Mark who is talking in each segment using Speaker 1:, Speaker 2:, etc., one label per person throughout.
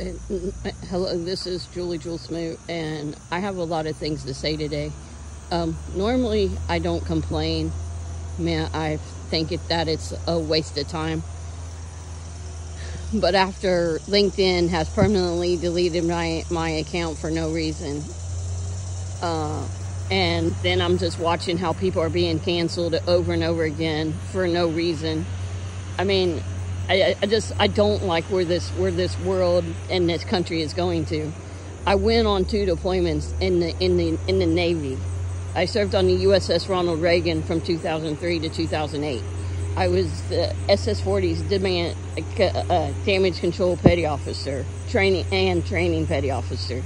Speaker 1: Uh, hello, this is Julie Jewels Smoot, and I have a lot of things to say today. Um, normally, I don't complain. Man, I think it, that it's a waste of time. But after LinkedIn has permanently deleted my, my account for no reason, uh, and then I'm just watching how people are being canceled over and over again for no reason. I mean, I, I just I don't like where this where this world and this country is going to. I went on two deployments in the in the in the Navy. I served on the USS Ronald Reagan from 2003 to 2008. I was the SS-40's demand, uh, uh, damage control petty officer, training and training petty officer.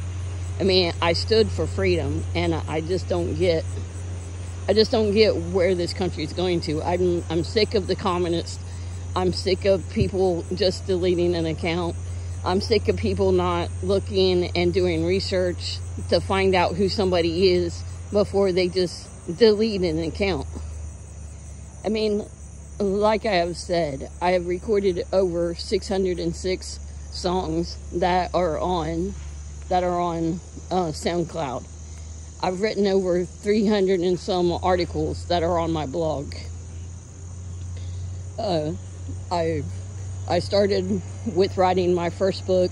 Speaker 1: I mean, I stood for freedom, and I just don't get, I just don't get where this country is going to. I'm I'm sick of the communists I'm sick of people just deleting an account. I'm sick of people not looking and doing research to find out who somebody is before they just delete an account. I mean, like I have said, I have recorded over 606 songs that are on that are on uh, SoundCloud. I've written over 300 and some articles that are on my blog. Uh, I I started with writing my first book,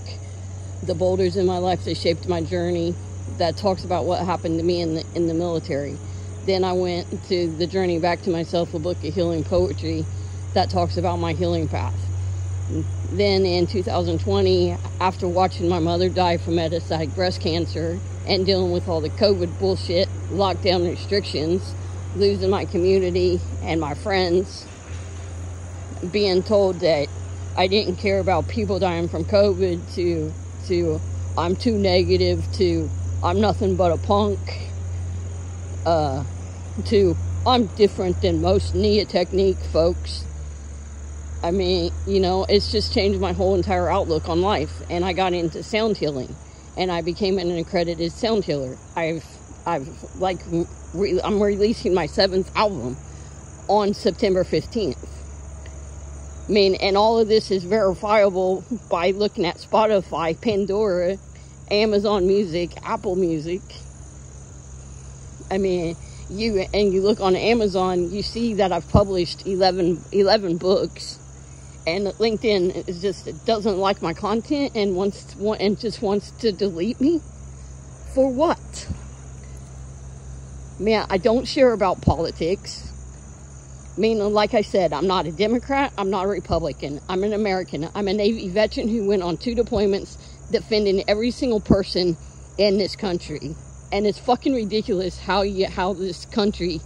Speaker 1: The Boulders in My Life That Shaped My Journey, that talks about what happened to me in the in the military. Then I went to The Journey Back to Myself, a book of healing poetry that talks about my healing path. Then in 2020, after watching my mother die from metastatic breast cancer and dealing with all the COVID bullshit, lockdown restrictions, losing my community and my friends, being told that I didn't care about people dying from COVID to to I'm too negative to I'm nothing but a punk uh, to I'm different than most Nia technique folks. I mean, you know, it's just changed my whole entire outlook on life. And I got into sound healing, and I became an accredited sound healer. I've, I've like, re- I'm releasing my seventh album on September 15th. I mean, and all of this is verifiable by looking at Spotify, Pandora, Amazon Music, Apple Music. I mean, you and you look on Amazon, you see that I've published 11, 11 books, and LinkedIn is just it doesn't like my content and wants to, and just wants to delete me. For what? Man, I don't share about politics. Meaning, like I said, I'm not a Democrat, I'm not a Republican, I'm an American. I'm a Navy veteran who went on two deployments defending every single person in this country. And it's fucking ridiculous how you, how this country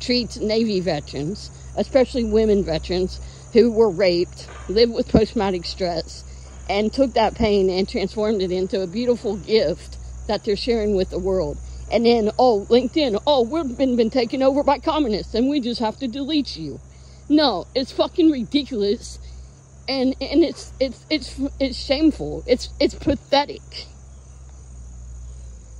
Speaker 1: treats Navy veterans, especially women veterans who were raped, lived with post-traumatic stress, and took that pain and transformed it into a beautiful gift that they're sharing with the world and then oh linkedin oh we've been, been taken over by communists and we just have to delete you. No it's fucking ridiculous. And and it's it's it's it's shameful. It's it's pathetic